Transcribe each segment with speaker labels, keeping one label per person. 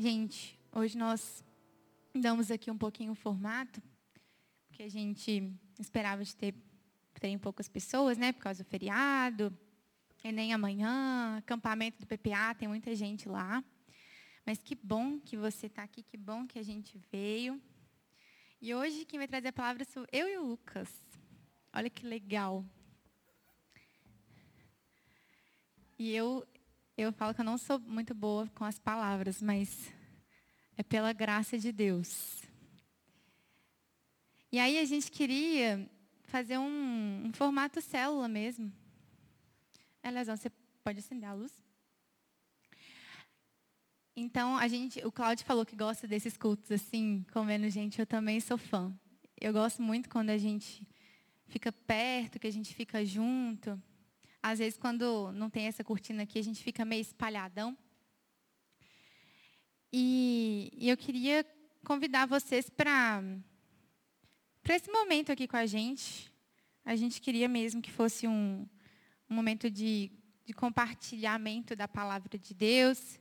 Speaker 1: Gente, hoje nós damos aqui um pouquinho o formato, porque a gente esperava de ter, ter poucas pessoas, né, por causa do feriado, Enem amanhã, acampamento do PPA, tem muita gente lá. Mas que bom que você está aqui, que bom que a gente veio. E hoje quem vai trazer a palavra sou eu e o Lucas. Olha que legal. E eu, eu falo que eu não sou muito boa com as palavras, mas é pela graça de Deus. E aí a gente queria fazer um, um formato célula mesmo. Aliás, você pode acender a luz? Então, a gente, o Cláudio falou que gosta desses cultos assim, comendo gente, eu também sou fã. Eu gosto muito quando a gente fica perto, que a gente fica junto. Às vezes, quando não tem essa cortina aqui, a gente fica meio espalhadão. E, e eu queria convidar vocês para esse momento aqui com a gente. A gente queria mesmo que fosse um, um momento de, de compartilhamento da palavra de Deus.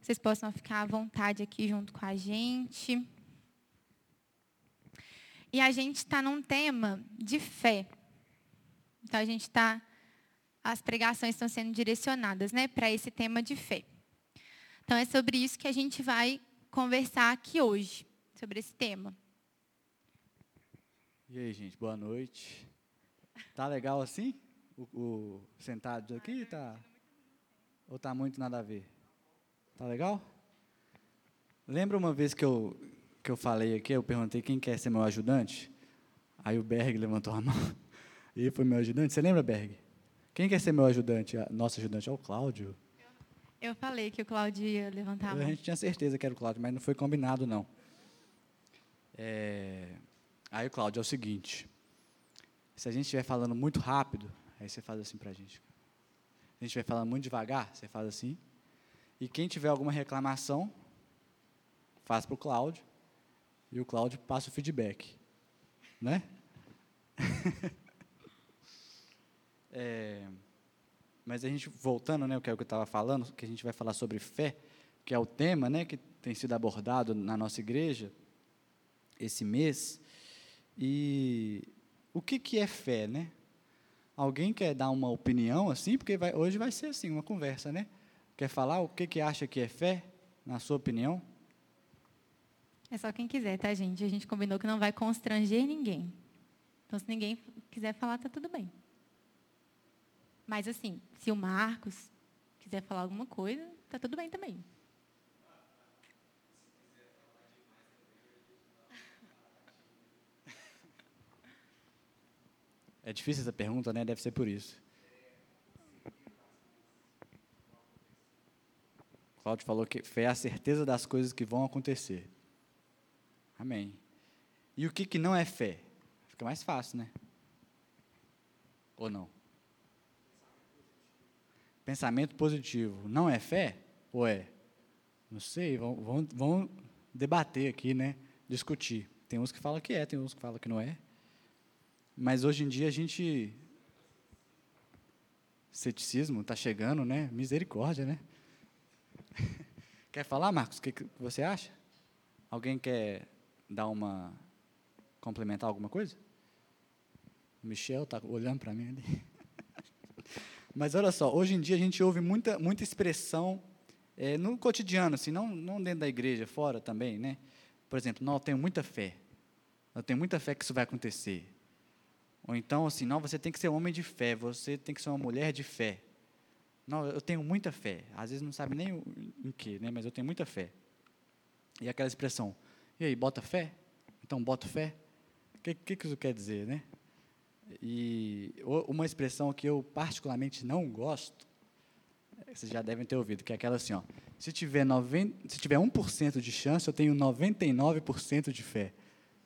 Speaker 1: Vocês possam ficar à vontade aqui junto com a gente. E a gente está num tema de fé. Então a gente está. As pregações estão sendo direcionadas né, para esse tema de fé. Então é sobre isso que a gente vai conversar aqui hoje, sobre esse tema.
Speaker 2: E aí, gente, boa noite. Tá legal assim? O, o sentado aqui tá ou tá muito nada a ver? Tá legal? Lembra uma vez que eu que eu falei aqui, eu perguntei quem quer ser meu ajudante? Aí o Berg levantou a mão. E foi meu ajudante. Você lembra, Berg? Quem quer ser meu ajudante? Nosso ajudante é o Cláudio.
Speaker 1: Eu falei que o Cláudio ia levantar a mão.
Speaker 2: A gente tinha certeza que era o Cláudio, mas não foi combinado, não. É... Aí, Cláudio, é o seguinte. Se a gente estiver falando muito rápido, aí você faz assim para a gente. Se a gente estiver falando muito devagar, você faz assim. E quem tiver alguma reclamação, faz para o Cláudio. E o Cláudio passa o feedback. Né? é, mas a gente, voltando, né, o que é eu estava falando, que a gente vai falar sobre fé, que é o tema né, que tem sido abordado na nossa igreja esse mês. E o que, que é fé, né? Alguém quer dar uma opinião assim? Porque vai, hoje vai ser assim, uma conversa, né? Quer falar o que, que acha que é fé, na sua opinião?
Speaker 1: É só quem quiser, tá, gente? A gente combinou que não vai constranger ninguém. Então, se ninguém quiser falar, tá tudo bem. Mas, assim, se o Marcos quiser falar alguma coisa, tá tudo bem também.
Speaker 2: É difícil essa pergunta, né? Deve ser por isso. Cláudio falou que fé é a certeza das coisas que vão acontecer. Amém. E o que, que não é fé? Fica mais fácil, né? Ou não? Pensamento positivo. Não é fé? Ou é? Não sei, vamos, vamos, vamos debater aqui, né? Discutir. Tem uns que falam que é, tem uns que falam que não é. Mas hoje em dia a gente. Ceticismo está chegando, né? Misericórdia, né? quer falar, Marcos? O que, que você acha? Alguém quer dar uma. complementar alguma coisa? O Michel está olhando para mim ali. Mas olha só, hoje em dia a gente ouve muita, muita expressão é, no cotidiano, assim, não, não dentro da igreja, fora também, né? Por exemplo, não, eu tenho muita fé. Eu tenho muita fé que isso vai acontecer. Ou então, assim, não, você tem que ser um homem de fé, você tem que ser uma mulher de fé. Não, eu tenho muita fé. Às vezes não sabe nem em que, né? mas eu tenho muita fé. E aquela expressão, e aí, bota fé? Então, bota fé? O que, que, que isso quer dizer, né? E uma expressão que eu particularmente não gosto, vocês já devem ter ouvido, que é aquela assim, ó, se tiver, 90, se tiver 1% de chance, eu tenho 99% de fé.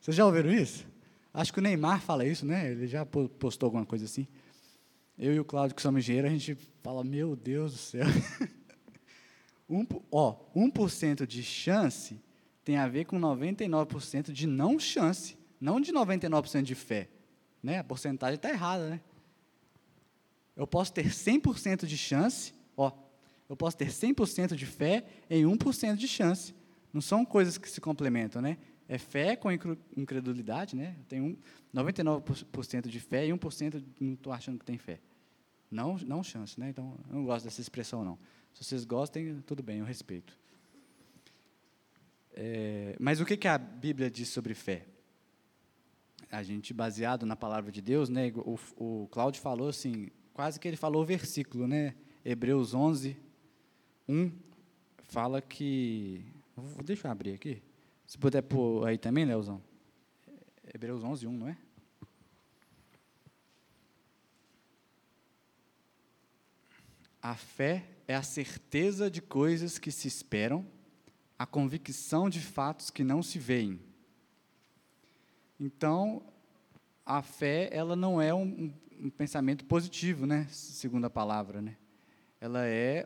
Speaker 2: Vocês já ouviram isso? Acho que o Neymar fala isso, né? Ele já postou alguma coisa assim. Eu e o Cláudio, que somos engenheiros, a gente fala, meu Deus do céu. um, ó, 1% de chance tem a ver com 99% de não chance, não de 99% de fé. Né? A porcentagem está errada, né? Eu posso ter 100% de chance, ó, Eu posso ter 100% de fé em 1% de chance. Não são coisas que se complementam, né? É fé com incredulidade, né? Eu tenho 99% de fé e 1% não estou achando que tem fé. Não, não chance, né? Então, eu não gosto dessa expressão, não. Se vocês gostem, tudo bem, eu respeito. É, mas o que, que a Bíblia diz sobre fé? A gente, baseado na palavra de Deus, né? O, o Cláudio falou assim, quase que ele falou o versículo, né? Hebreus 11, 1, fala que... Deixa eu abrir aqui. Se puder pôr aí também, Leozão. Hebreus 11, 1, não é? A fé é a certeza de coisas que se esperam, a convicção de fatos que não se veem. Então, a fé, ela não é um, um pensamento positivo, né? Segundo a palavra, né? Ela é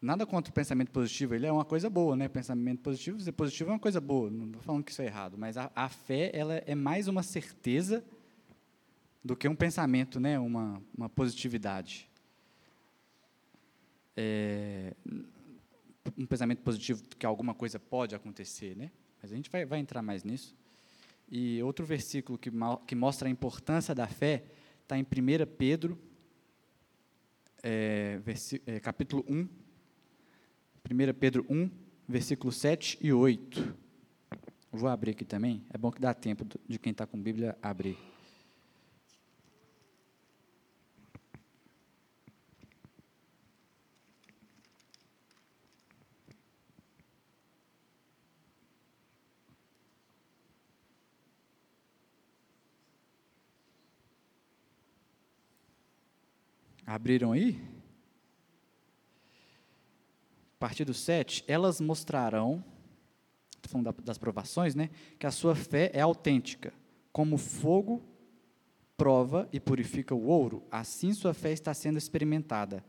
Speaker 2: nada contra o pensamento positivo, ele é uma coisa boa, né? Pensamento positivo, dizer positivo é uma coisa boa, não estou falando que isso é errado, mas a, a, fé ela é mais uma certeza do que um pensamento, né? Uma, uma positividade é, um pensamento positivo que alguma coisa pode acontecer, né? Mas a gente vai, vai entrar mais nisso. E outro versículo que, que mostra a importância da fé está em 1 Pedro, é, é, capítulo 1, 1 Pedro 1, versículo 7 e 8. Vou abrir aqui também, é bom que dá tempo de quem está com Bíblia abrir. Abriram aí? A partir do 7, elas mostrarão, estou falando das provações, né, que a sua fé é autêntica. Como fogo prova e purifica o ouro, assim sua fé está sendo experimentada.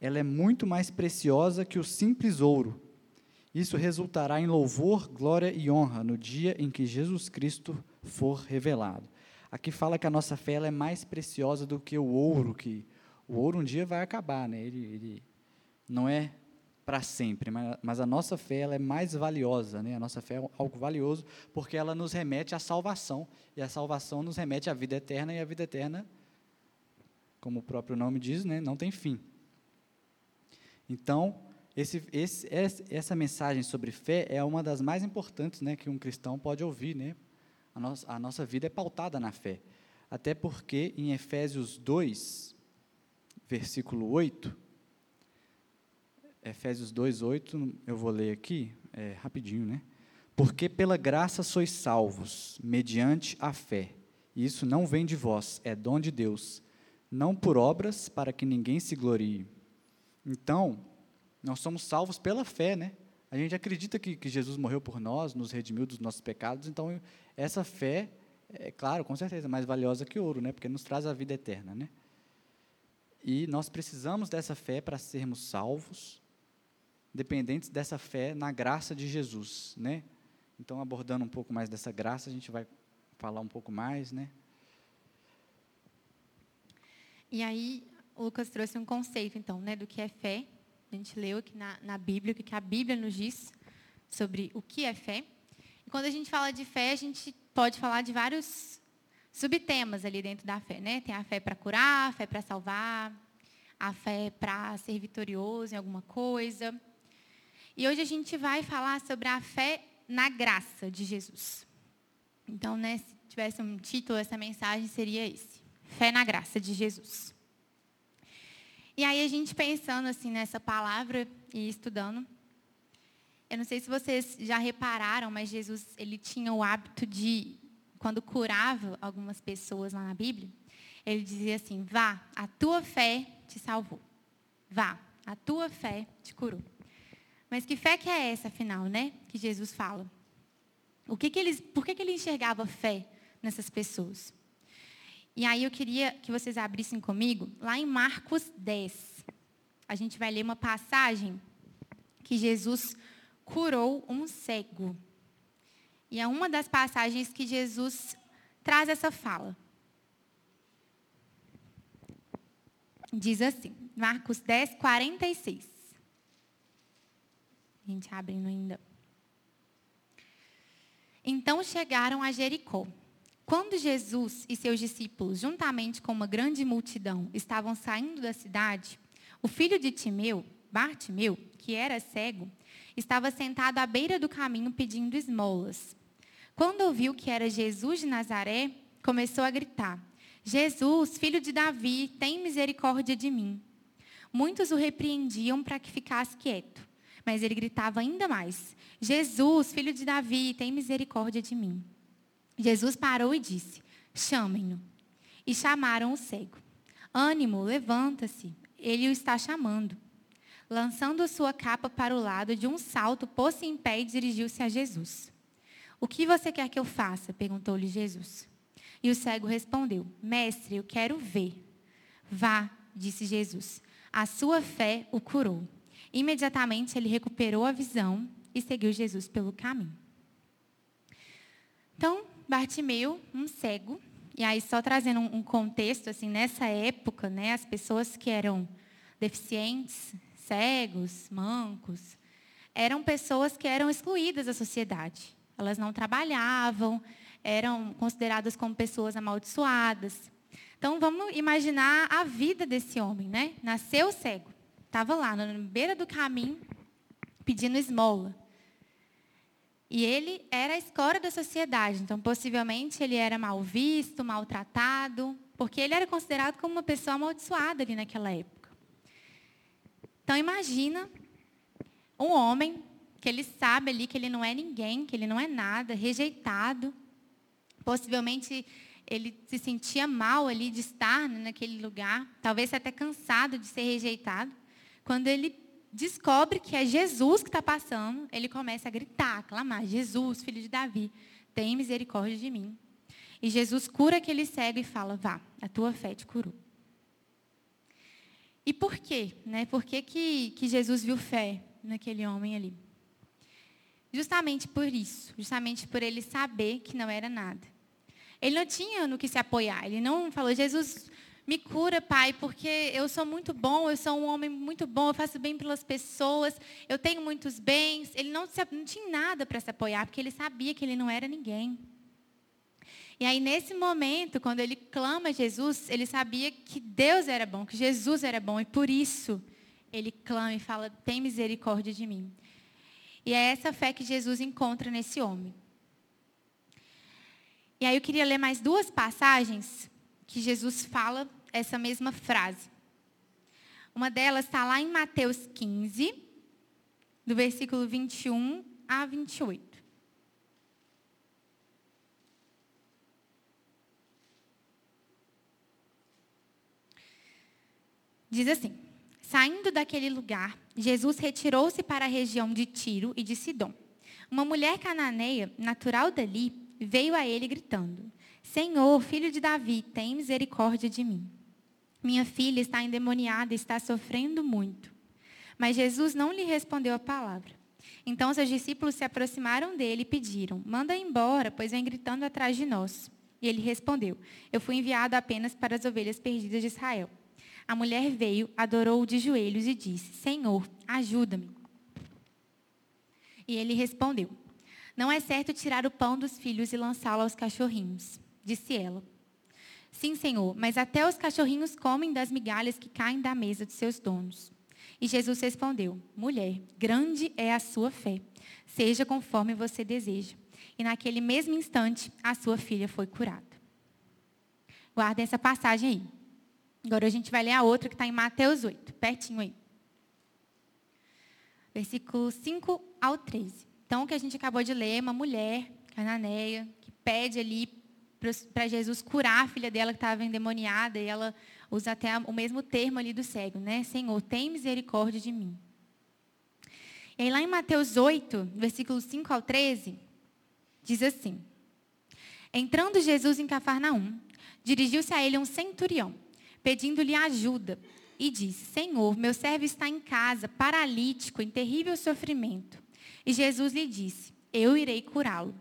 Speaker 2: Ela é muito mais preciosa que o simples ouro. Isso resultará em louvor, glória e honra no dia em que Jesus Cristo for revelado. Aqui fala que a nossa fé é mais preciosa do que o ouro que o ouro um dia vai acabar, né? ele, ele não é para sempre, mas, mas, a nossa fé ela é mais valiosa, né? a nossa fé é algo valioso, porque ela nos remete à salvação, e a salvação nos remete à vida eterna, e a vida eterna, como o próprio nome diz, né? não tem fim. Então, esse, esse, essa mensagem sobre fé é uma das mais importantes né, que um cristão pode ouvir. Né? A, nossa, a nossa vida é pautada na fé. Até porque, em Efésios 2, versículo 8, Efésios 2, 8, eu vou ler aqui, é, rapidinho, né? Porque pela graça sois salvos, mediante a fé. E isso não vem de vós, é dom de Deus, não por obras, para que ninguém se glorie. Então, nós somos salvos pela fé, né? A gente acredita que, que Jesus morreu por nós, nos redimiu dos nossos pecados, então essa fé, é claro, com certeza, mais valiosa que ouro, né? Porque nos traz a vida eterna, né? E nós precisamos dessa fé para sermos salvos, dependentes dessa fé na graça de Jesus, né? Então, abordando um pouco mais dessa graça, a gente vai falar um pouco mais, né?
Speaker 1: E aí, Lucas trouxe um conceito, então, né, do que é fé. A gente leu aqui na, na Bíblia, o que a Bíblia nos diz sobre o que é fé. E quando a gente fala de fé, a gente pode falar de vários subtemas ali dentro da fé, né? Tem a fé para curar, a fé para salvar, a fé para ser vitorioso em alguma coisa. E hoje a gente vai falar sobre a fé na graça de Jesus. Então, né, se tivesse um título, essa mensagem seria esse: Fé na graça de Jesus. E aí a gente pensando assim nessa palavra e estudando, eu não sei se vocês já repararam, mas Jesus ele tinha o hábito de quando curava algumas pessoas lá na Bíblia, ele dizia assim: Vá, a tua fé te salvou. Vá, a tua fé te curou. Mas que fé que é essa, afinal, né? Que Jesus fala. O que que eles, por que, que ele enxergava fé nessas pessoas? E aí eu queria que vocês abrissem comigo, lá em Marcos 10. A gente vai ler uma passagem que Jesus curou um cego. E é uma das passagens que Jesus traz essa fala. Diz assim, Marcos 10, 46. A gente abrindo ainda. Então chegaram a Jericó. Quando Jesus e seus discípulos, juntamente com uma grande multidão, estavam saindo da cidade, o filho de Timeu, Bartimeu, que era cego, estava sentado à beira do caminho pedindo esmolas. Quando ouviu que era Jesus de Nazaré, começou a gritar: Jesus, filho de Davi, tem misericórdia de mim. Muitos o repreendiam para que ficasse quieto, mas ele gritava ainda mais: Jesus, filho de Davi, tem misericórdia de mim. Jesus parou e disse: Chamem-no. E chamaram o cego. Ânimo, levanta-se, ele o está chamando. Lançando sua capa para o lado, de um salto, pôs-se em pé e dirigiu-se a Jesus. O que você quer que eu faça? perguntou-lhe Jesus. E o cego respondeu: Mestre, eu quero ver. Vá, disse Jesus. A sua fé o curou. Imediatamente ele recuperou a visão e seguiu Jesus pelo caminho. Então, Bartimeu, um cego, e aí só trazendo um contexto assim, nessa época, né, as pessoas que eram deficientes, cegos, mancos, eram pessoas que eram excluídas da sociedade. Elas não trabalhavam, eram consideradas como pessoas amaldiçoadas. Então vamos imaginar a vida desse homem, né? Nasceu cego, estava lá na beira do caminho pedindo esmola. E ele era a escória da sociedade, então possivelmente ele era mal visto, maltratado, porque ele era considerado como uma pessoa amaldiçoada ali naquela época. Então imagina um homem que ele sabe ali que ele não é ninguém, que ele não é nada, rejeitado. Possivelmente ele se sentia mal ali de estar naquele lugar, talvez até cansado de ser rejeitado. Quando ele descobre que é Jesus que está passando, ele começa a gritar, a clamar: Jesus, filho de Davi, tem misericórdia de mim. E Jesus cura aquele cego e fala: Vá, a tua fé te curou. E por quê? Né? Por que, que, que Jesus viu fé naquele homem ali? Justamente por isso, justamente por ele saber que não era nada. Ele não tinha no que se apoiar. Ele não falou, Jesus, me cura, Pai, porque eu sou muito bom, eu sou um homem muito bom, eu faço bem pelas pessoas, eu tenho muitos bens. Ele não, não tinha nada para se apoiar, porque ele sabia que ele não era ninguém. E aí, nesse momento, quando ele clama a Jesus, ele sabia que Deus era bom, que Jesus era bom, e por isso ele clama e fala: tem misericórdia de mim. E é essa fé que Jesus encontra nesse homem. E aí eu queria ler mais duas passagens que Jesus fala essa mesma frase. Uma delas está lá em Mateus 15, do versículo 21 a 28. Diz assim: Saindo daquele lugar, Jesus retirou-se para a região de Tiro e de Sidom. Uma mulher cananeia, natural dali, veio a ele gritando: Senhor, filho de Davi, tem misericórdia de mim. Minha filha está endemoniada e está sofrendo muito. Mas Jesus não lhe respondeu a palavra. Então seus discípulos se aproximaram dele e pediram: Manda embora, pois vem gritando atrás de nós. E ele respondeu: Eu fui enviado apenas para as ovelhas perdidas de Israel. A mulher veio, adorou-o de joelhos e disse: Senhor, ajuda-me. E ele respondeu: Não é certo tirar o pão dos filhos e lançá-lo aos cachorrinhos. Disse ela. Sim, Senhor, mas até os cachorrinhos comem das migalhas que caem da mesa de seus donos. E Jesus respondeu: Mulher, grande é a sua fé. Seja conforme você deseja. E naquele mesmo instante, a sua filha foi curada. Guardem essa passagem aí. Agora a gente vai ler a outra que está em Mateus 8, pertinho aí. Versículo 5 ao 13. Então, o que a gente acabou de ler, uma mulher cananeia que pede ali para Jesus curar a filha dela que estava endemoniada, e ela usa até o mesmo termo ali do cego, né? Senhor, tem misericórdia de mim. E aí lá em Mateus 8, versículos 5 ao 13, diz assim: Entrando Jesus em Cafarnaum, dirigiu-se a ele um centurião, pedindo-lhe ajuda, e disse: Senhor, meu servo está em casa, paralítico, em terrível sofrimento. E Jesus lhe disse: Eu irei curá-lo.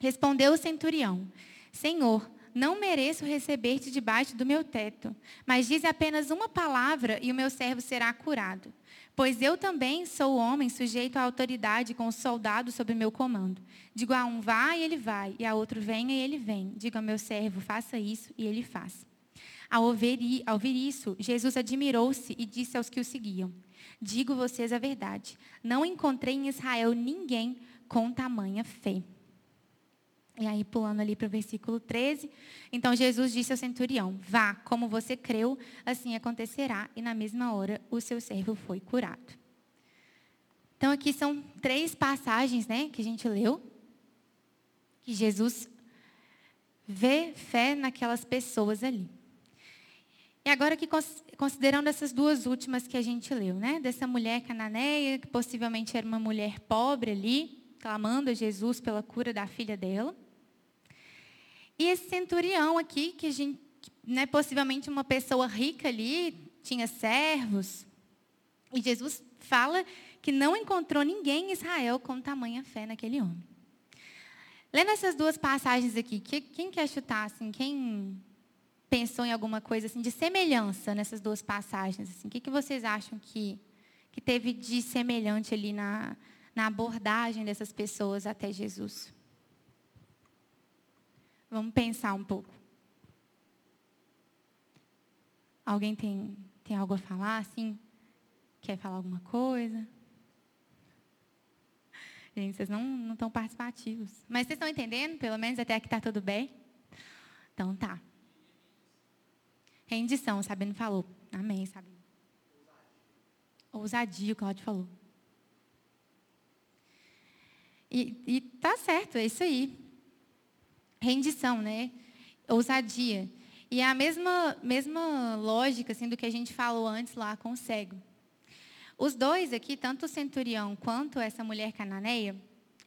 Speaker 1: Respondeu o centurião: Senhor, não mereço receber-te debaixo do meu teto, mas dize apenas uma palavra e o meu servo será curado. Pois eu também sou homem sujeito à autoridade com os soldados sob meu comando. Digo a um, vá e ele vai, e a outro, venha e ele vem. Digo ao meu servo, faça isso e ele faz. Ao ouvir, ao ouvir isso, Jesus admirou-se e disse aos que o seguiam, digo vocês a verdade, não encontrei em Israel ninguém com tamanha fé. E aí, pulando ali para o versículo 13. Então, Jesus disse ao centurião: Vá, como você creu, assim acontecerá. E na mesma hora, o seu servo foi curado. Então, aqui são três passagens né, que a gente leu. Que Jesus vê fé naquelas pessoas ali. E agora que considerando essas duas últimas que a gente leu, né? Dessa mulher cananeia, que possivelmente era uma mulher pobre ali, clamando a Jesus pela cura da filha dela. E esse centurião aqui, que a gente, né, possivelmente uma pessoa rica ali, tinha servos. E Jesus fala que não encontrou ninguém em Israel com tamanha fé naquele homem. Lendo essas duas passagens aqui, quem quer chutar, assim, quem pensou em alguma coisa assim de semelhança nessas duas passagens? Assim, o que, que vocês acham que, que teve de semelhante ali na, na abordagem dessas pessoas até Jesus? Vamos pensar um pouco. Alguém tem, tem algo a falar, assim? Quer falar alguma coisa? Gente, vocês não estão participativos. Mas vocês estão entendendo? Pelo menos até aqui está tudo bem? Então tá. Rendição, Sabino falou. Amém, Sabino. Ousadia, o Claudio falou. E, e tá certo, é isso aí rendição, né? Ousadia. E é a mesma, mesma lógica assim, do que a gente falou antes lá com o cego. Os dois aqui, tanto o centurião quanto essa mulher cananeia,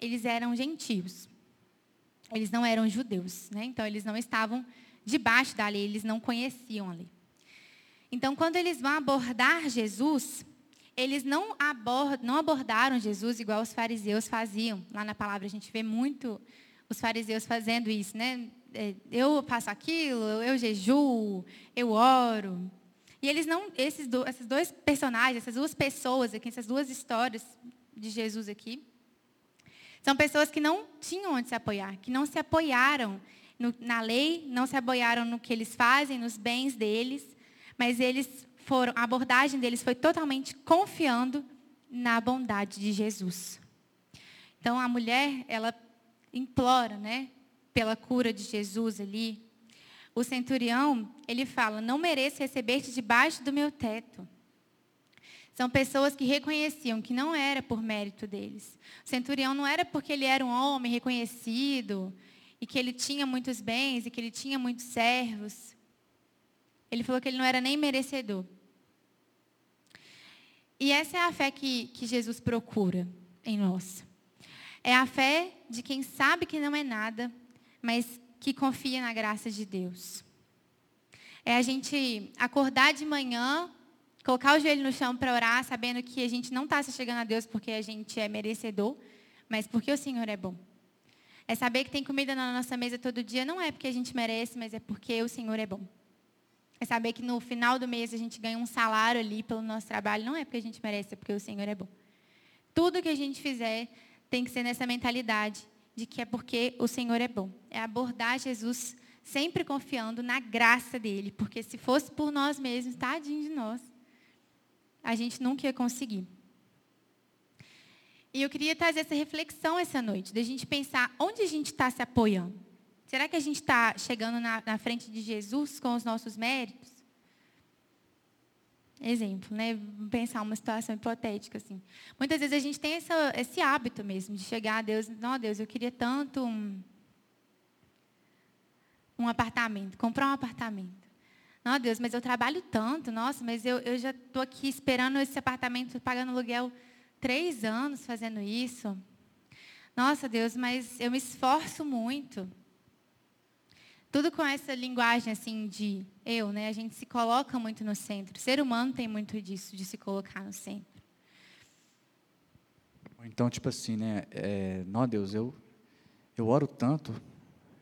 Speaker 1: eles eram gentios. Eles não eram judeus, né? Então eles não estavam debaixo da lei, eles não conheciam a lei. Então, quando eles vão abordar Jesus, eles não, abord, não abordaram Jesus igual os fariseus faziam. Lá na palavra a gente vê muito os fariseus fazendo isso, né? É, eu faço aquilo, eu jejuo, eu oro. E eles não, esses, do, esses dois personagens, essas duas pessoas aqui, essas duas histórias de Jesus aqui, são pessoas que não tinham onde se apoiar, que não se apoiaram no, na lei, não se apoiaram no que eles fazem, nos bens deles, mas eles foram, a abordagem deles foi totalmente confiando na bondade de Jesus. Então a mulher, ela implora, né, pela cura de Jesus ali. O centurião, ele fala: "Não mereço receber-te debaixo do meu teto". São pessoas que reconheciam que não era por mérito deles. O centurião não era porque ele era um homem reconhecido e que ele tinha muitos bens e que ele tinha muitos servos. Ele falou que ele não era nem merecedor. E essa é a fé que, que Jesus procura em nós. É a fé de quem sabe que não é nada, mas que confia na graça de Deus. É a gente acordar de manhã, colocar o joelho no chão para orar, sabendo que a gente não está se chegando a Deus porque a gente é merecedor, mas porque o Senhor é bom. É saber que tem comida na nossa mesa todo dia, não é porque a gente merece, mas é porque o Senhor é bom. É saber que no final do mês a gente ganha um salário ali pelo nosso trabalho, não é porque a gente merece, é porque o Senhor é bom. Tudo que a gente fizer tem que ser nessa mentalidade de que é porque o Senhor é bom. É abordar Jesus sempre confiando na graça dele, porque se fosse por nós mesmos, tadinho de nós, a gente nunca ia conseguir. E eu queria trazer essa reflexão essa noite, da gente pensar onde a gente está se apoiando. Será que a gente está chegando na, na frente de Jesus com os nossos méritos? Exemplo, né? Pensar uma situação hipotética assim. Muitas vezes a gente tem essa, esse hábito mesmo de chegar a Deus, não, Deus, eu queria tanto um, um apartamento, comprar um apartamento. Não, Deus, mas eu trabalho tanto, nossa, mas eu, eu já estou aqui esperando esse apartamento, pagando aluguel três anos fazendo isso. Nossa, Deus, mas eu me esforço muito. Tudo com essa linguagem assim de eu, né? A gente se coloca muito no centro. O ser humano tem muito disso, de se colocar no centro.
Speaker 2: Então, tipo assim, né? É, não, Deus, eu, eu oro tanto,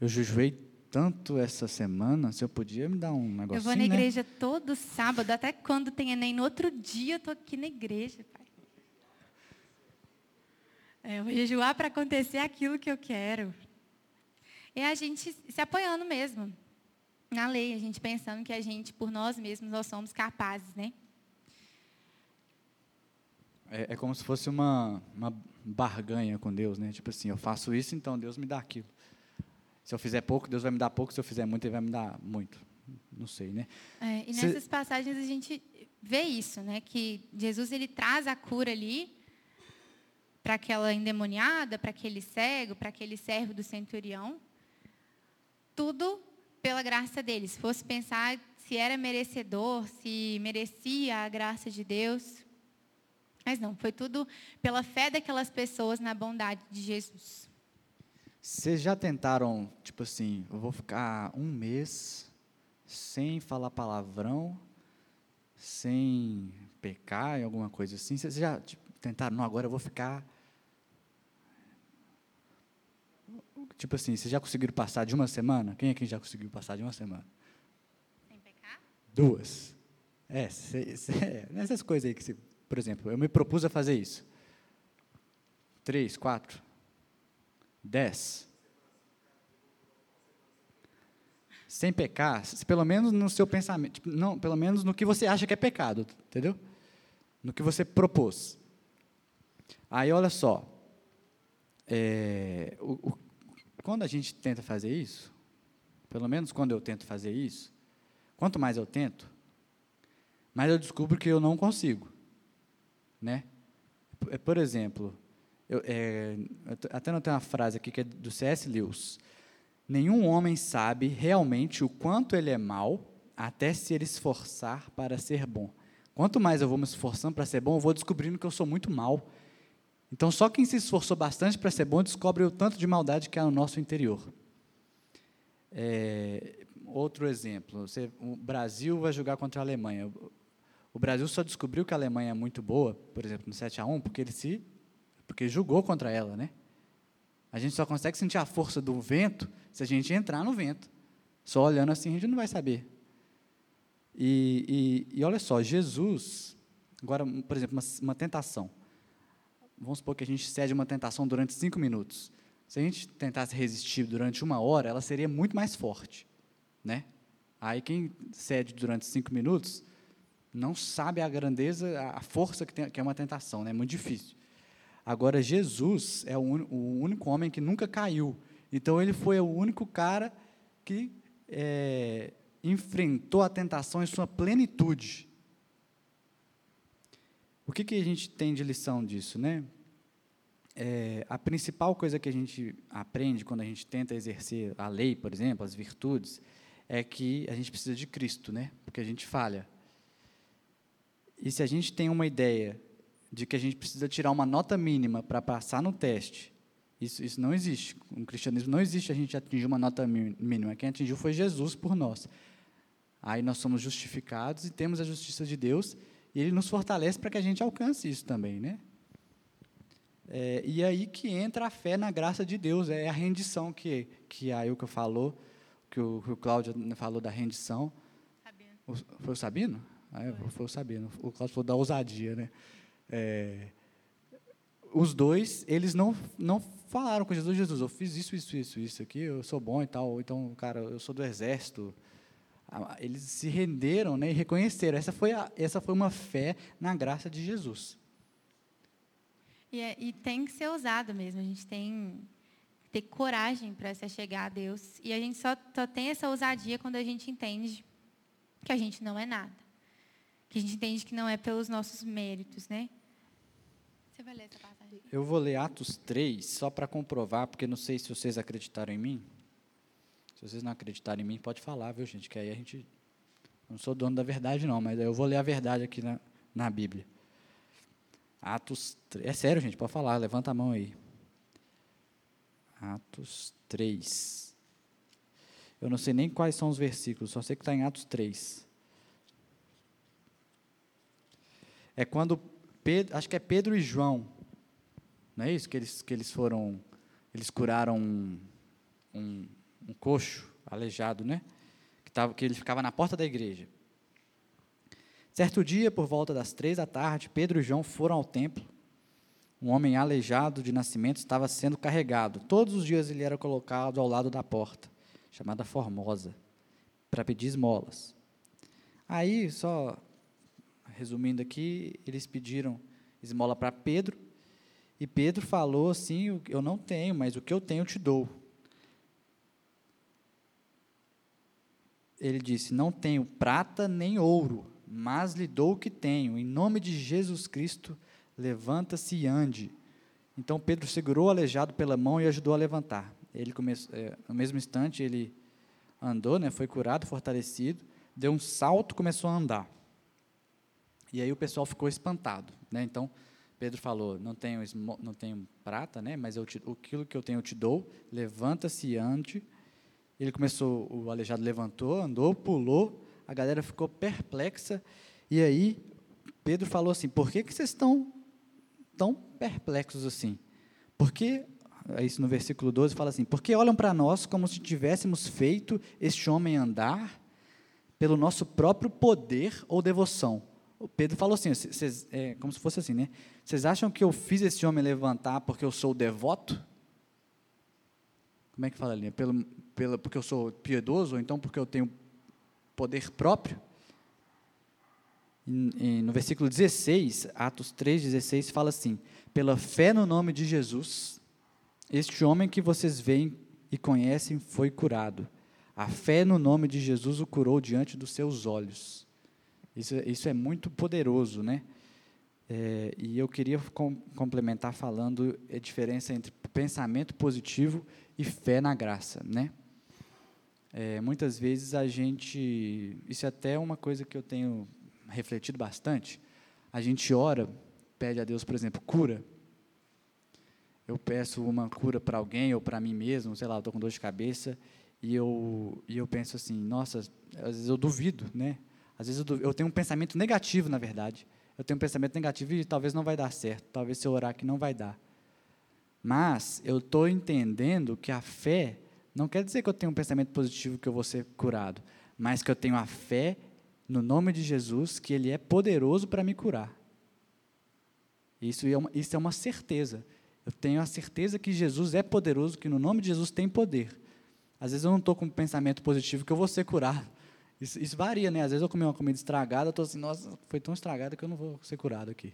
Speaker 2: eu jejuei tanto essa semana, se eu podia me dar um negocinho,
Speaker 1: Eu vou na
Speaker 2: né?
Speaker 1: igreja todo sábado, até quando tem Enem. No outro dia eu estou aqui na igreja, pai. É, eu vou jejuar para acontecer aquilo que eu quero. É a gente se apoiando mesmo na lei, a gente pensando que a gente, por nós mesmos, nós somos capazes, né?
Speaker 2: É, é como se fosse uma, uma barganha com Deus, né? Tipo assim, eu faço isso, então Deus me dá aquilo. Se eu fizer pouco, Deus vai me dar pouco. Se eu fizer muito, Ele vai me dar muito. Não sei, né?
Speaker 1: É, e
Speaker 2: Cê-
Speaker 1: nessas passagens a gente vê isso, né? Que Jesus ele traz a cura ali para aquela endemoniada, para aquele cego, para aquele servo do centurião. Tudo pela graça dele. Se fosse pensar se era merecedor, se merecia a graça de Deus. Mas não, foi tudo pela fé daquelas pessoas na bondade de Jesus.
Speaker 2: Vocês já tentaram, tipo assim, eu vou ficar um mês sem falar palavrão, sem pecar em alguma coisa assim? Vocês já tipo, tentaram, não, agora eu vou ficar. Tipo assim, vocês já conseguiram passar de uma semana? Quem aqui já conseguiu passar de uma semana?
Speaker 1: Sem pecar?
Speaker 2: Duas. É, cê- cê- é, nessas coisas aí que você. Por exemplo, eu me propus a fazer isso. Três, quatro, dez. Sem pecar, pelo menos no seu pensamento, tipo, não, pelo menos no que você acha que é pecado, entendeu? No que você propôs. Aí, olha só, é, o- o- quando a gente tenta fazer isso, pelo menos quando eu tento fazer isso, quanto mais eu tento, mais eu descubro que eu não consigo, né? P- Por exemplo, eu, é, até notei uma frase aqui que é do C.S. Lewis. Nenhum homem sabe realmente o quanto ele é mau até se ele esforçar para ser bom. Quanto mais eu vou me esforçando para ser bom, eu vou descobrindo que eu sou muito mal. Então, só quem se esforçou bastante para ser bom descobre o tanto de maldade que há no nosso interior. É, outro exemplo, você- o Brasil vai jogar contra a Alemanha. O- Brasil só descobriu que a Alemanha é muito boa, por exemplo, no 7 a 1 porque ele se porque jogou contra ela, né? A gente só consegue sentir a força do vento se a gente entrar no vento. Só olhando assim a gente não vai saber. E, e, e olha só, Jesus, agora, por exemplo, uma, uma tentação. Vamos supor que a gente cede uma tentação durante cinco minutos. Se a gente tentasse resistir durante uma hora, ela seria muito mais forte, né? Aí quem cede durante cinco minutos não sabe a grandeza, a- força que, tem, que é uma tentação, né? É muito difícil. Agora, Jesus é o, uni- o único homem que nunca caiu. Então, ele foi o único cara que é, enfrentou a tentação em sua plenitude. O que, que a gente tem de lição disso, né? É, a principal coisa que a gente aprende quando a gente tenta exercer a lei, por exemplo, as virtudes, é que a gente precisa de Cristo, né? Porque a gente falha. E se a gente tem uma ideia de que a gente precisa tirar uma nota mínima para passar no teste, isso, isso não existe. No cristianismo não existe a gente atingir uma nota mí- mínima. Quem atingiu foi Jesus por nós. Aí nós somos justificados e temos a justiça de Deus, e Ele nos fortalece para que a gente alcance isso também, né? É, e aí que entra a fé na graça de Deus, é a rendição que, que a Ilka falou, que o, que o Cláudio falou da rendição.
Speaker 1: Sabendo.
Speaker 2: O- foi o Sabino? Ah, é, foi o Sabino. O Cláudio falou da ousadia, né? É, os dois, eles não, não falaram com Jesus, Jesus, eu fiz isso, isso, isso, isso aqui, eu sou bom e tal, então, cara, eu sou do exército. Eles se renderam né, e reconheceram. Essa foi, a, essa foi uma fé na graça de Jesus.
Speaker 1: E, é- e tem que ser usado mesmo. A gente tem que ter coragem para se chegar a Deus. E a gente só, só tem essa ousadia quando a gente entende que a gente não é nada. Que a gente entende que não é pelos nossos méritos, né? Você vai ler essa passagem?
Speaker 2: Eu vou ler Atos 3, só para comprovar, porque não sei se vocês acreditaram em mim. Se vocês não acreditarem em mim, pode falar, viu, gente? Que aí a gente. Não sou dono da verdade, não, mas eu vou ler a verdade aqui na, na Bíblia. Atos 3. É sério, gente, pode falar, levanta a mão aí. Atos 3. Eu não sei nem quais são os versículos, só sei que está em Atos 3. É quando Pedro, acho que é Pedro e João, não é isso? Que eles, que eles foram, eles curaram um, um, um coxo. aleijado, né? Que, tava, que ele ficava na porta da igreja. Certo dia, por volta das três da tarde, Pedro e João foram ao templo. Um homem aleijado de nascimento estava sendo carregado. Todos os dias ele era colocado ao lado da porta, chamada Formosa, para pedir esmolas. Aí, só resumindo aqui, eles pediram esmola para Pedro, e Pedro falou assim: Eu não tenho, mas o que eu tenho eu te dou. Ele disse: Não tenho prata nem ouro, mas lhe dou o que tenho. Em nome de Jesus Cristo, levanta-se e ande. Então Pedro segurou o aleijado pela mão e ajudou a levantar. Ele começou, é, no mesmo instante ele andou, né, foi curado, fortalecido, deu um salto, começou a andar. E aí o pessoal ficou espantado, né? Então Pedro falou: não tenho não tenho prata, né? Mas eu te, aquilo que eu tenho eu te dou. Levanta-se e ande. Ele começou, o aleijado levantou, andou, pulou. A galera ficou perplexa. E aí Pedro falou assim: Por que que vocês estão tão perplexos assim? Porque isso no versículo 12 fala assim: Porque olham para nós como se tivéssemos feito este homem andar pelo nosso próprio poder ou devoção o Pedro falou assim, cês, é, como se fosse assim, né? Vocês acham que eu fiz esse homem levantar porque eu sou devoto? Como é que fala ali? Pelo, pelo, porque eu sou piedoso, ou então porque eu tenho poder próprio? No versículo 16, Atos 3, 16, fala assim: Pela fé no nome de Jesus, este homem que vocês veem e conhecem foi curado. A fé no nome de Jesus o curou diante dos seus olhos. Isso, isso é muito poderoso, né? É, e eu queria com, complementar falando a diferença entre pensamento positivo e fé na graça, né? É, muitas vezes a gente, isso é até uma coisa que eu tenho refletido bastante. A gente ora, pede a Deus, por exemplo, cura. Eu peço uma cura para alguém ou para mim mesmo, sei lá, eu estou com dor de cabeça e eu e eu penso assim, nossa, às vezes eu duvido, né? Às vezes eu, eu tenho um pensamento negativo, na verdade. Eu tenho um pensamento negativo e talvez não vai dar certo. Talvez se eu orar aqui não vai dar. Mas eu estou entendendo que a fé não quer dizer que eu tenho um pensamento positivo que eu vou ser curado, mas que eu tenho a fé no nome de Jesus que Ele é poderoso para me curar. Isso é, uma, isso é uma certeza. Eu tenho a certeza que Jesus é poderoso, que no nome de Jesus tem poder. Às vezes eu não estou com um pensamento positivo que eu vou ser curado, isso, isso, varia, né? Às vezes eu comi uma comida estragada, estou assim, nossa, foi tão estragada que eu não vou ser curado aqui.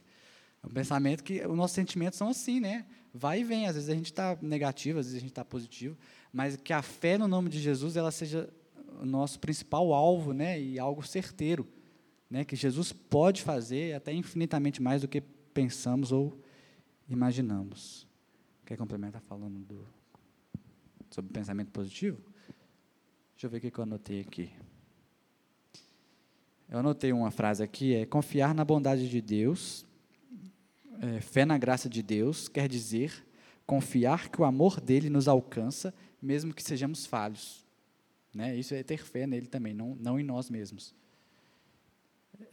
Speaker 2: É um pensamento que os nossos sentimentos são assim, né? Vai e vem. Às vezes a gente está negativo, às vezes a gente está positivo, mas que a fé no nome de Jesus ela seja o nosso principal alvo, né? E algo certeiro, né? Que Jesus pode fazer até infinitamente mais do que pensamos ou imaginamos. Quer complementar falando do, sobre pensamento positivo? Deixa eu ver o que eu anotei aqui. Eu anotei uma frase aqui, é confiar na bondade de Deus, é, fé na graça de Deus, quer dizer confiar que o amor dele nos alcança, mesmo que sejamos falhos. Né? Isso é ter fé nele também, não, não em nós mesmos.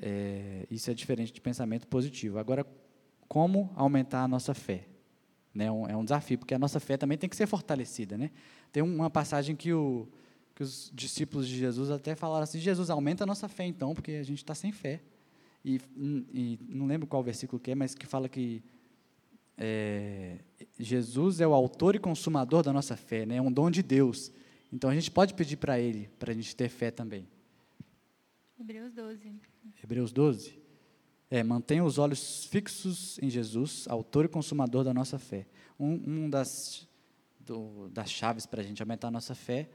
Speaker 2: É, isso é diferente de pensamento positivo. Agora, como aumentar a nossa fé? Né? É um, é um desafio, porque a nossa fé também tem que ser fortalecida. Né? Tem uma passagem que o, que os discípulos de Jesus até falaram assim: Jesus, aumenta a nossa fé então, porque a gente está sem fé. E, e, não lembro qual versículo que é, mas que fala que é, Jesus é o autor e consumador da nossa fé, né? é um dom de Deus. Então a gente pode pedir para Ele, para a gente ter fé também.
Speaker 1: Hebreus 12.
Speaker 2: Hebreus 12. É, mantenha os olhos fixos em Jesus, autor e consumador da nossa fé. Um, um das, do, das chaves para a gente aumentar a nossa fé,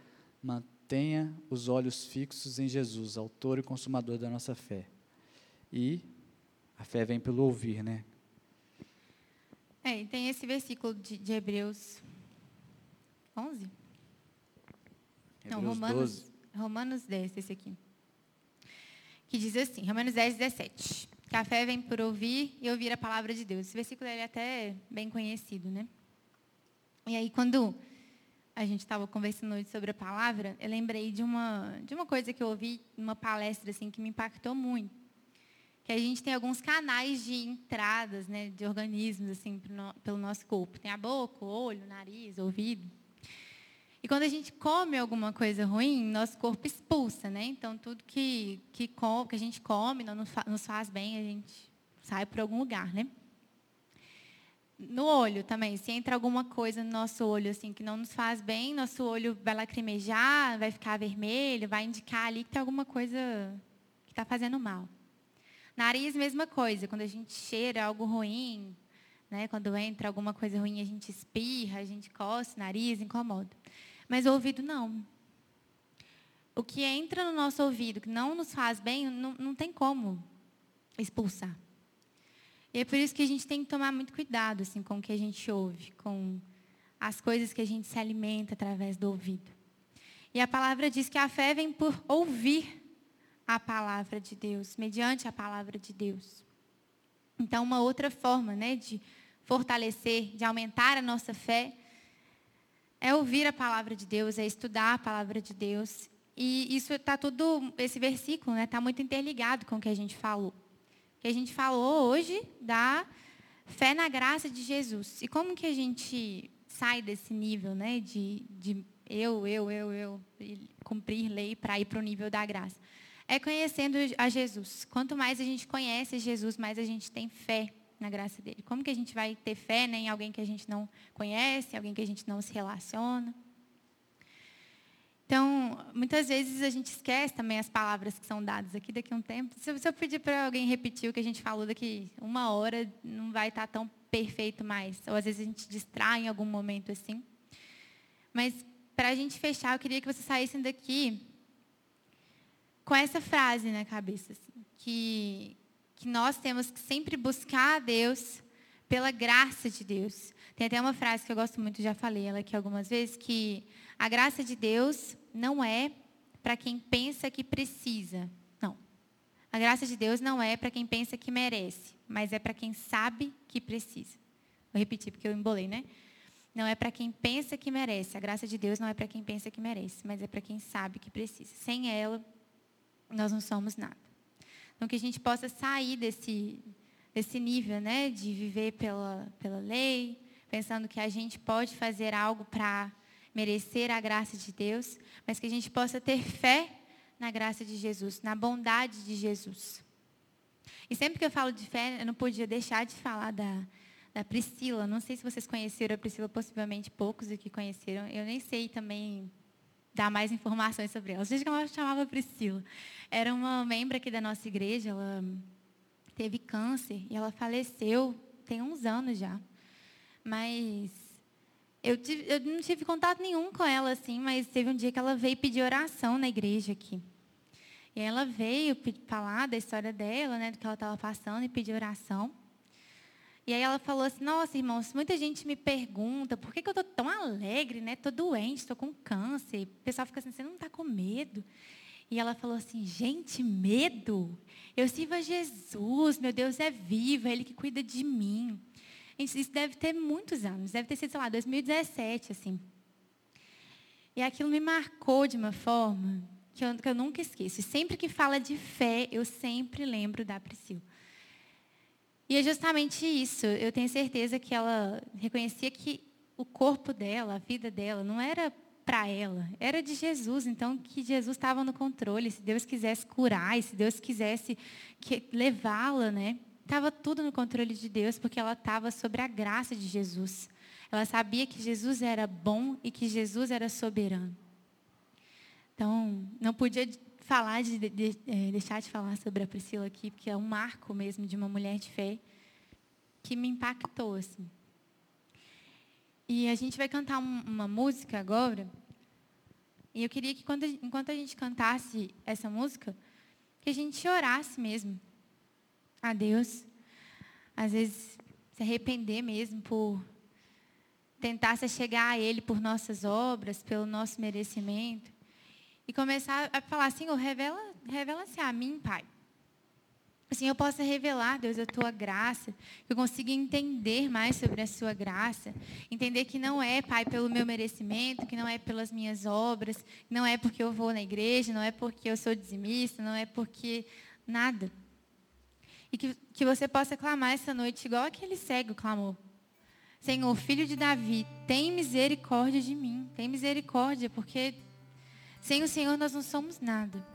Speaker 2: Tenha os olhos fixos em Jesus, autor e consumador da nossa fé. E a fé vem pelo ouvir, né?
Speaker 1: É, e tem esse versículo de, de Hebreus 11? Hebreus Não, Romanos, 12. Romanos 10, esse aqui. Que diz assim, Romanos 10, 17. Que a fé vem por ouvir e ouvir a palavra de Deus. Esse versículo é até bem conhecido, né? E aí, quando a gente estava conversando hoje sobre a palavra, eu lembrei de uma, de uma coisa que eu ouvi numa palestra assim, que me impactou muito. Que a gente tem alguns canais de entradas né, de organismos assim, no, pelo nosso corpo. Tem a boca, o olho, o nariz, o ouvido. E quando a gente come alguma coisa ruim, nosso corpo expulsa, né? Então, tudo que, que, que a gente come não nos faz bem, a gente sai para algum lugar, né? No olho também, se entra alguma coisa no nosso olho assim que não nos faz bem, nosso olho vai lacrimejar, vai ficar vermelho, vai indicar ali que tem alguma coisa que está fazendo mal. Nariz, mesma coisa, quando a gente cheira algo ruim, né? quando entra alguma coisa ruim, a gente espirra, a gente coça nariz, incomoda. Mas o ouvido não. O que entra no nosso ouvido, que não nos faz bem, não, não tem como expulsar. E é por isso que a gente tem que tomar muito cuidado assim, com o que a gente ouve, com as coisas que a gente se alimenta através do ouvido. E a palavra diz que a fé vem por ouvir a palavra de Deus, mediante a palavra de Deus. Então, uma outra forma né, de fortalecer, de aumentar a nossa fé, é ouvir a palavra de Deus, é estudar a palavra de Deus. E isso está tudo, esse versículo está né, tá muito interligado com o que a gente falou que a gente falou hoje da fé na graça de Jesus. E como que a gente sai desse nível né, de, de eu, eu, eu, eu, cumprir lei para ir para o nível da graça? É conhecendo a Jesus. Quanto mais a gente conhece Jesus, mais a gente tem fé na graça dele. Como que a gente vai ter fé né, em alguém que a gente não conhece, alguém que a gente não se relaciona? Então, muitas vezes a gente esquece também as palavras que são dadas aqui daqui a um tempo. Se eu pedir para alguém repetir o que a gente falou daqui uma hora, não vai estar tão perfeito mais. Ou às vezes a gente distrai em algum momento assim. Mas, para a gente fechar, eu queria que vocês saíssem daqui com essa frase na cabeça. Assim, que, que nós temos que sempre buscar a Deus pela graça de Deus. Tem até uma frase que eu gosto muito, já falei ela aqui algumas vezes, que a graça de Deus não é para quem pensa que precisa. Não. A graça de Deus não é para quem pensa que merece, mas é para quem sabe que precisa. Vou repetir porque eu embolei, né? Não é para quem pensa que merece. A graça de Deus não é para quem pensa que merece, mas é para quem sabe que precisa. Sem ela, nós não somos nada. Então, que a gente possa sair desse, desse nível né, de viver pela, pela lei, pensando que a gente pode fazer algo para merecer a graça de Deus, mas que a gente possa ter fé na graça de Jesus, na bondade de Jesus. E sempre que eu falo de fé, eu não podia deixar de falar da, da Priscila. Não sei se vocês conheceram a Priscila, possivelmente poucos aqui conheceram. Eu nem sei também dar mais informações sobre ela. Gente, ela chamava Priscila. Era uma membro aqui da nossa igreja, ela teve câncer e ela faleceu tem uns anos já. Mas eu, tive, eu, não tive contato nenhum com ela, assim, mas teve um dia que ela veio pedir oração na igreja aqui. E ela veio falar da história dela, né, do que ela estava passando, e pedir oração. E aí ela falou assim, nossa, irmãos, muita gente me pergunta por que, que eu estou tão alegre, né? Estou doente, estou com câncer. O pessoal fica assim, você não está com medo? E ela falou assim, gente, medo? Eu sirvo a Jesus, meu Deus é vivo, é Ele que cuida de mim. Isso deve ter muitos anos, deve ter sido, sei lá, 2017, assim. E aquilo me marcou de uma forma que eu, que eu nunca esqueço. E sempre que fala de fé, eu sempre lembro da Priscila. E é justamente isso. Eu tenho certeza que ela reconhecia que o corpo dela, a vida dela, não era para ela, era de Jesus. Então, que Jesus estava no controle. Se Deus quisesse curar, e se Deus quisesse levá-la, né? Estava tudo no controle de Deus, porque ela estava sobre a graça de Jesus. Ela sabia que Jesus era bom e que Jesus era soberano. Então, não podia falar de, de, é, deixar de falar sobre a Priscila aqui, porque é um marco mesmo de uma mulher de fé que me impactou assim. E a gente vai cantar um, uma música agora. E eu queria que quando, enquanto a gente cantasse essa música, que a gente orasse mesmo a Deus. Às vezes, se arrepender mesmo por tentar se chegar a Ele por nossas obras, pelo nosso merecimento. E começar a falar, Senhor, revela, revela-se a mim, Pai. Assim, eu possa revelar, Deus, a tua graça, que eu consiga entender mais sobre a sua graça, entender que não é, Pai, pelo meu merecimento, que não é pelas minhas obras, não é porque eu vou na igreja, não é porque eu sou dizimista, não é porque nada. E que, que você possa clamar essa noite igual aquele cego clamou. Senhor, filho de Davi, tem misericórdia de mim. Tem misericórdia, porque sem o Senhor nós não somos nada.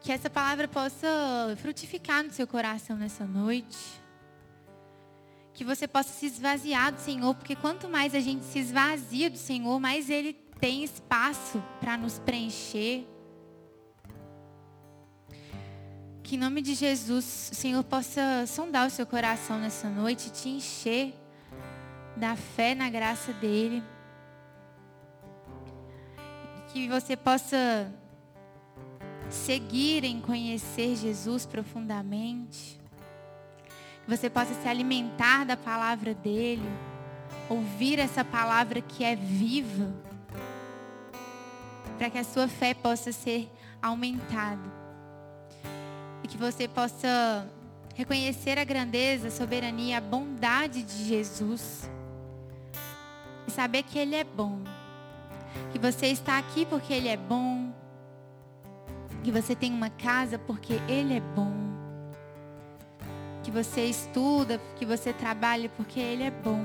Speaker 1: Que essa palavra possa frutificar no seu coração nessa noite. Que você possa se esvaziar do Senhor, porque quanto mais a gente se esvazia do Senhor, mais Ele tem espaço para nos preencher. Que em nome de Jesus, o Senhor possa sondar o seu coração nessa noite, te encher da fé na graça dEle. Que você possa seguir em conhecer Jesus profundamente. Que você possa se alimentar da palavra dEle. Ouvir essa palavra que é viva. Para que a sua fé possa ser aumentada e que você possa reconhecer a grandeza, a soberania, a bondade de Jesus e saber que Ele é bom. Que você está aqui porque Ele é bom. Que você tem uma casa porque Ele é bom. Que você estuda, que você trabalha porque Ele é bom.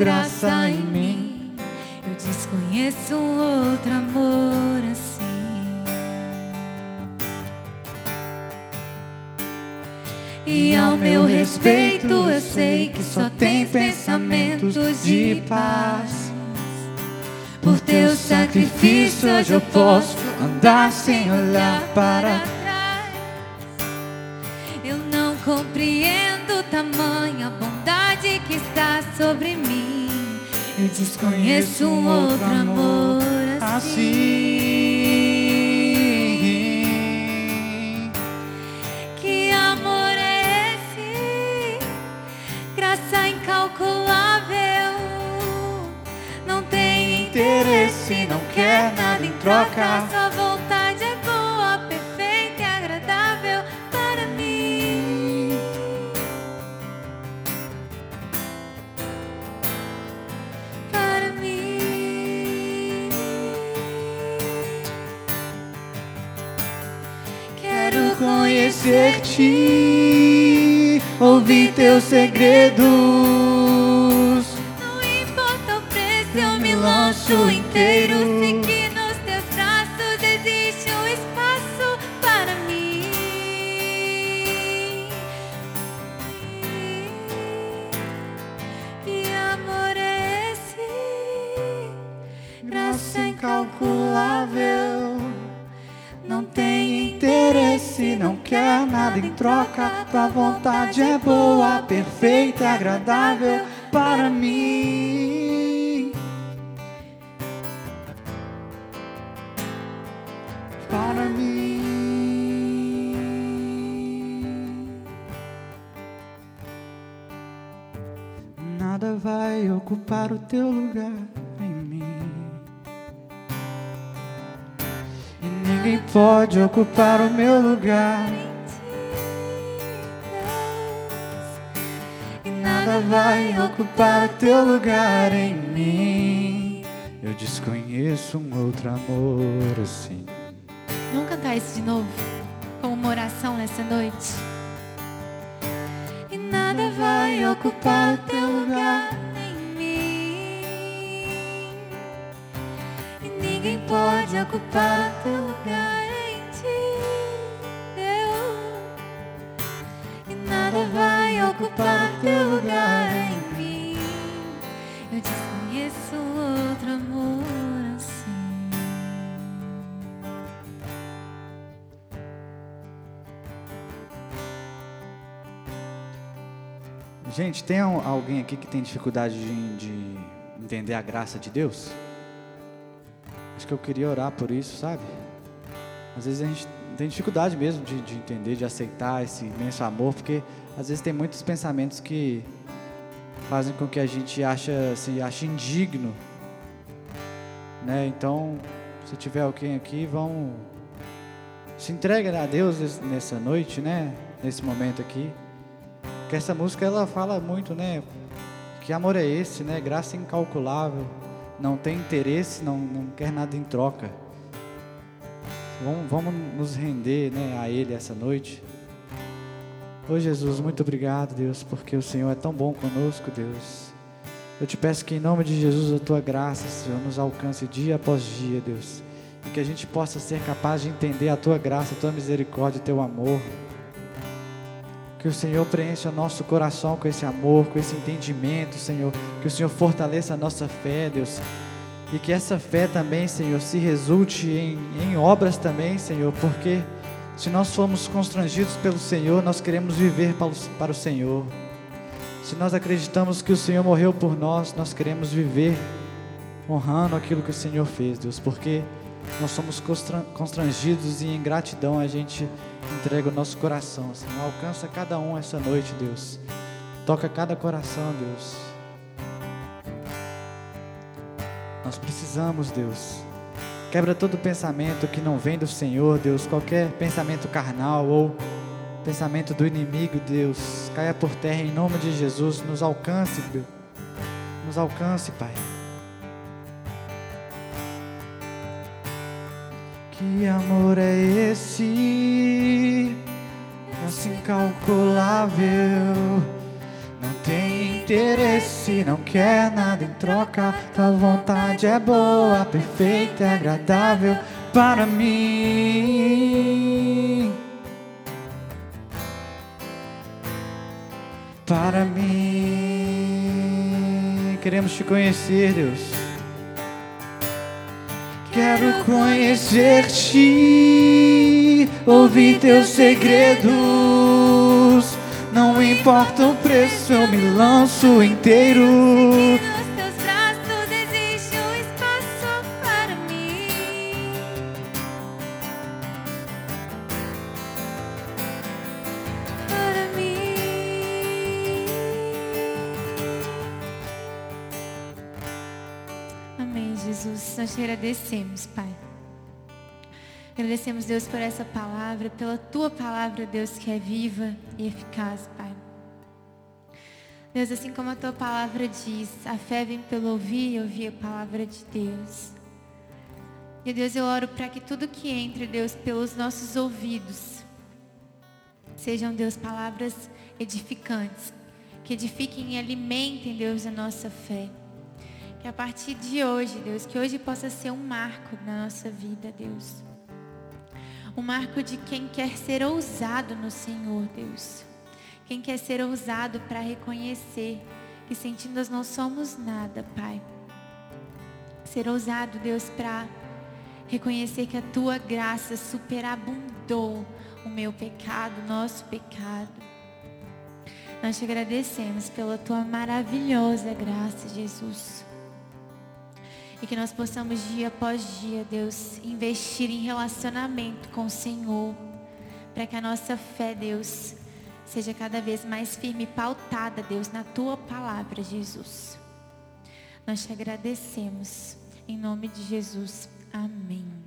Speaker 1: graça em mim. Eu desconheço outro amor assim. E ao meu respeito eu sei que só tem pensamentos de paz. Por teu sacrifício hoje eu posso andar sem olhar para trás. Eu não compreendo tamanha bondade que está sobre mim. Eu desconheço um outro amor assim. interesse, não quer nada em troca. Sua vontade conhecer-te, ouvir teus segredos. Não importa o preço, eu me lanço inteiro
Speaker 2: quer nada em troca. Tua vontade é boa, perfeita e agradável para mim. Para mim. Nada vai ocupar o teu lugar em mim. E ninguém pode ocupar o meu lugar. Nada vai ocupar teu lugar em mim. Eu desconheço um outro amor assim.
Speaker 1: Vamos cantar isso de novo, como uma oração nessa noite. E nada vai ocupar teu lugar em mim. E ninguém pode ocupar teu lugar em ti, Deus. E nada vai ocupar teu lugar em mim. Eu desconheço outro amor assim.
Speaker 2: Gente, tem al- alguém aqui que tem dificuldade de, de entender a graça de Deus? Acho que eu queria orar por isso, sabe? Às vezes a gente tem dificuldade mesmo de, de entender, de aceitar esse imenso amor, porque às vezes tem muitos pensamentos que fazem com que a gente acha, se ache indigno. Né? Então, se tiver alguém aqui, vão se entregue a Deus es- nessa noite, né? Nesse momento aqui. Porque essa música ela fala muito, né? Que amor é esse, né? Graça incalculável. Não tem interesse, não, não quer nada em troca. Vamos, vamos nos render né, a Ele essa noite. Ô Jesus, muito obrigado, Deus, porque o Senhor é tão bom conosco, Deus. Eu te peço que em nome de Jesus a tua graça, Senhor, nos alcance dia após dia, Deus. E que a gente possa ser capaz de entender a tua graça, a tua misericórdia, o teu amor. Que o Senhor preencha o nosso coração com esse amor, com esse entendimento, Senhor. Que o Senhor fortaleça a nossa fé, Deus. E que essa fé também, Senhor, se resulte em, em obras também, Senhor. Porque se nós formos constrangidos pelo Senhor, nós queremos viver para o, para o Senhor. Se nós acreditamos que o Senhor morreu por nós, nós queremos viver honrando aquilo que o Senhor fez, Deus. Porque nós somos constra- constrangidos e em gratidão a gente entrega o nosso coração, Senhor. Alcança cada um essa noite, Deus. Toca cada coração, Deus. Nós precisamos, Deus. Quebra todo pensamento que não vem do Senhor, Deus. Qualquer pensamento carnal ou pensamento do inimigo, Deus. Caia por terra em nome de Jesus. Nos alcance, Deus. Nos alcance, Pai. Que amor é esse? Assim incalculável. Interesse, não quer nada em troca. Tua vontade é boa, perfeita agradável para mim. Para mim. Queremos te conhecer, Deus. Quero conhecer-te, ouvir teus segredos. Não importa o preço, eu me lanço inteiro.
Speaker 1: Nos teus braços existe um espaço para mim. Para mim. Amém, Jesus. Nós te agradecemos, Pai. Agradecemos, Deus, por essa palavra, pela tua palavra, Deus, que é viva e eficaz, Pai. Deus, assim como a tua palavra diz, a fé vem pelo ouvir e ouvir a palavra de Deus. E Deus, eu oro para que tudo que entre, Deus, pelos nossos ouvidos, sejam, Deus, palavras edificantes, que edifiquem e alimentem, Deus, a nossa fé. Que a partir de hoje, Deus, que hoje possa ser um marco na nossa vida, Deus. Um marco de quem quer ser ousado no Senhor, Deus. Quem quer ser ousado para reconhecer que sentindo nós não somos nada, Pai. Ser ousado, Deus, para reconhecer que a tua graça superabundou o meu pecado, o nosso pecado. Nós te agradecemos pela tua maravilhosa graça, Jesus. E que nós possamos dia após dia, Deus, investir em relacionamento com o Senhor. Para que a nossa fé, Deus, seja cada vez mais firme e pautada, Deus, na tua palavra, Jesus. Nós te agradecemos. Em nome de Jesus. Amém.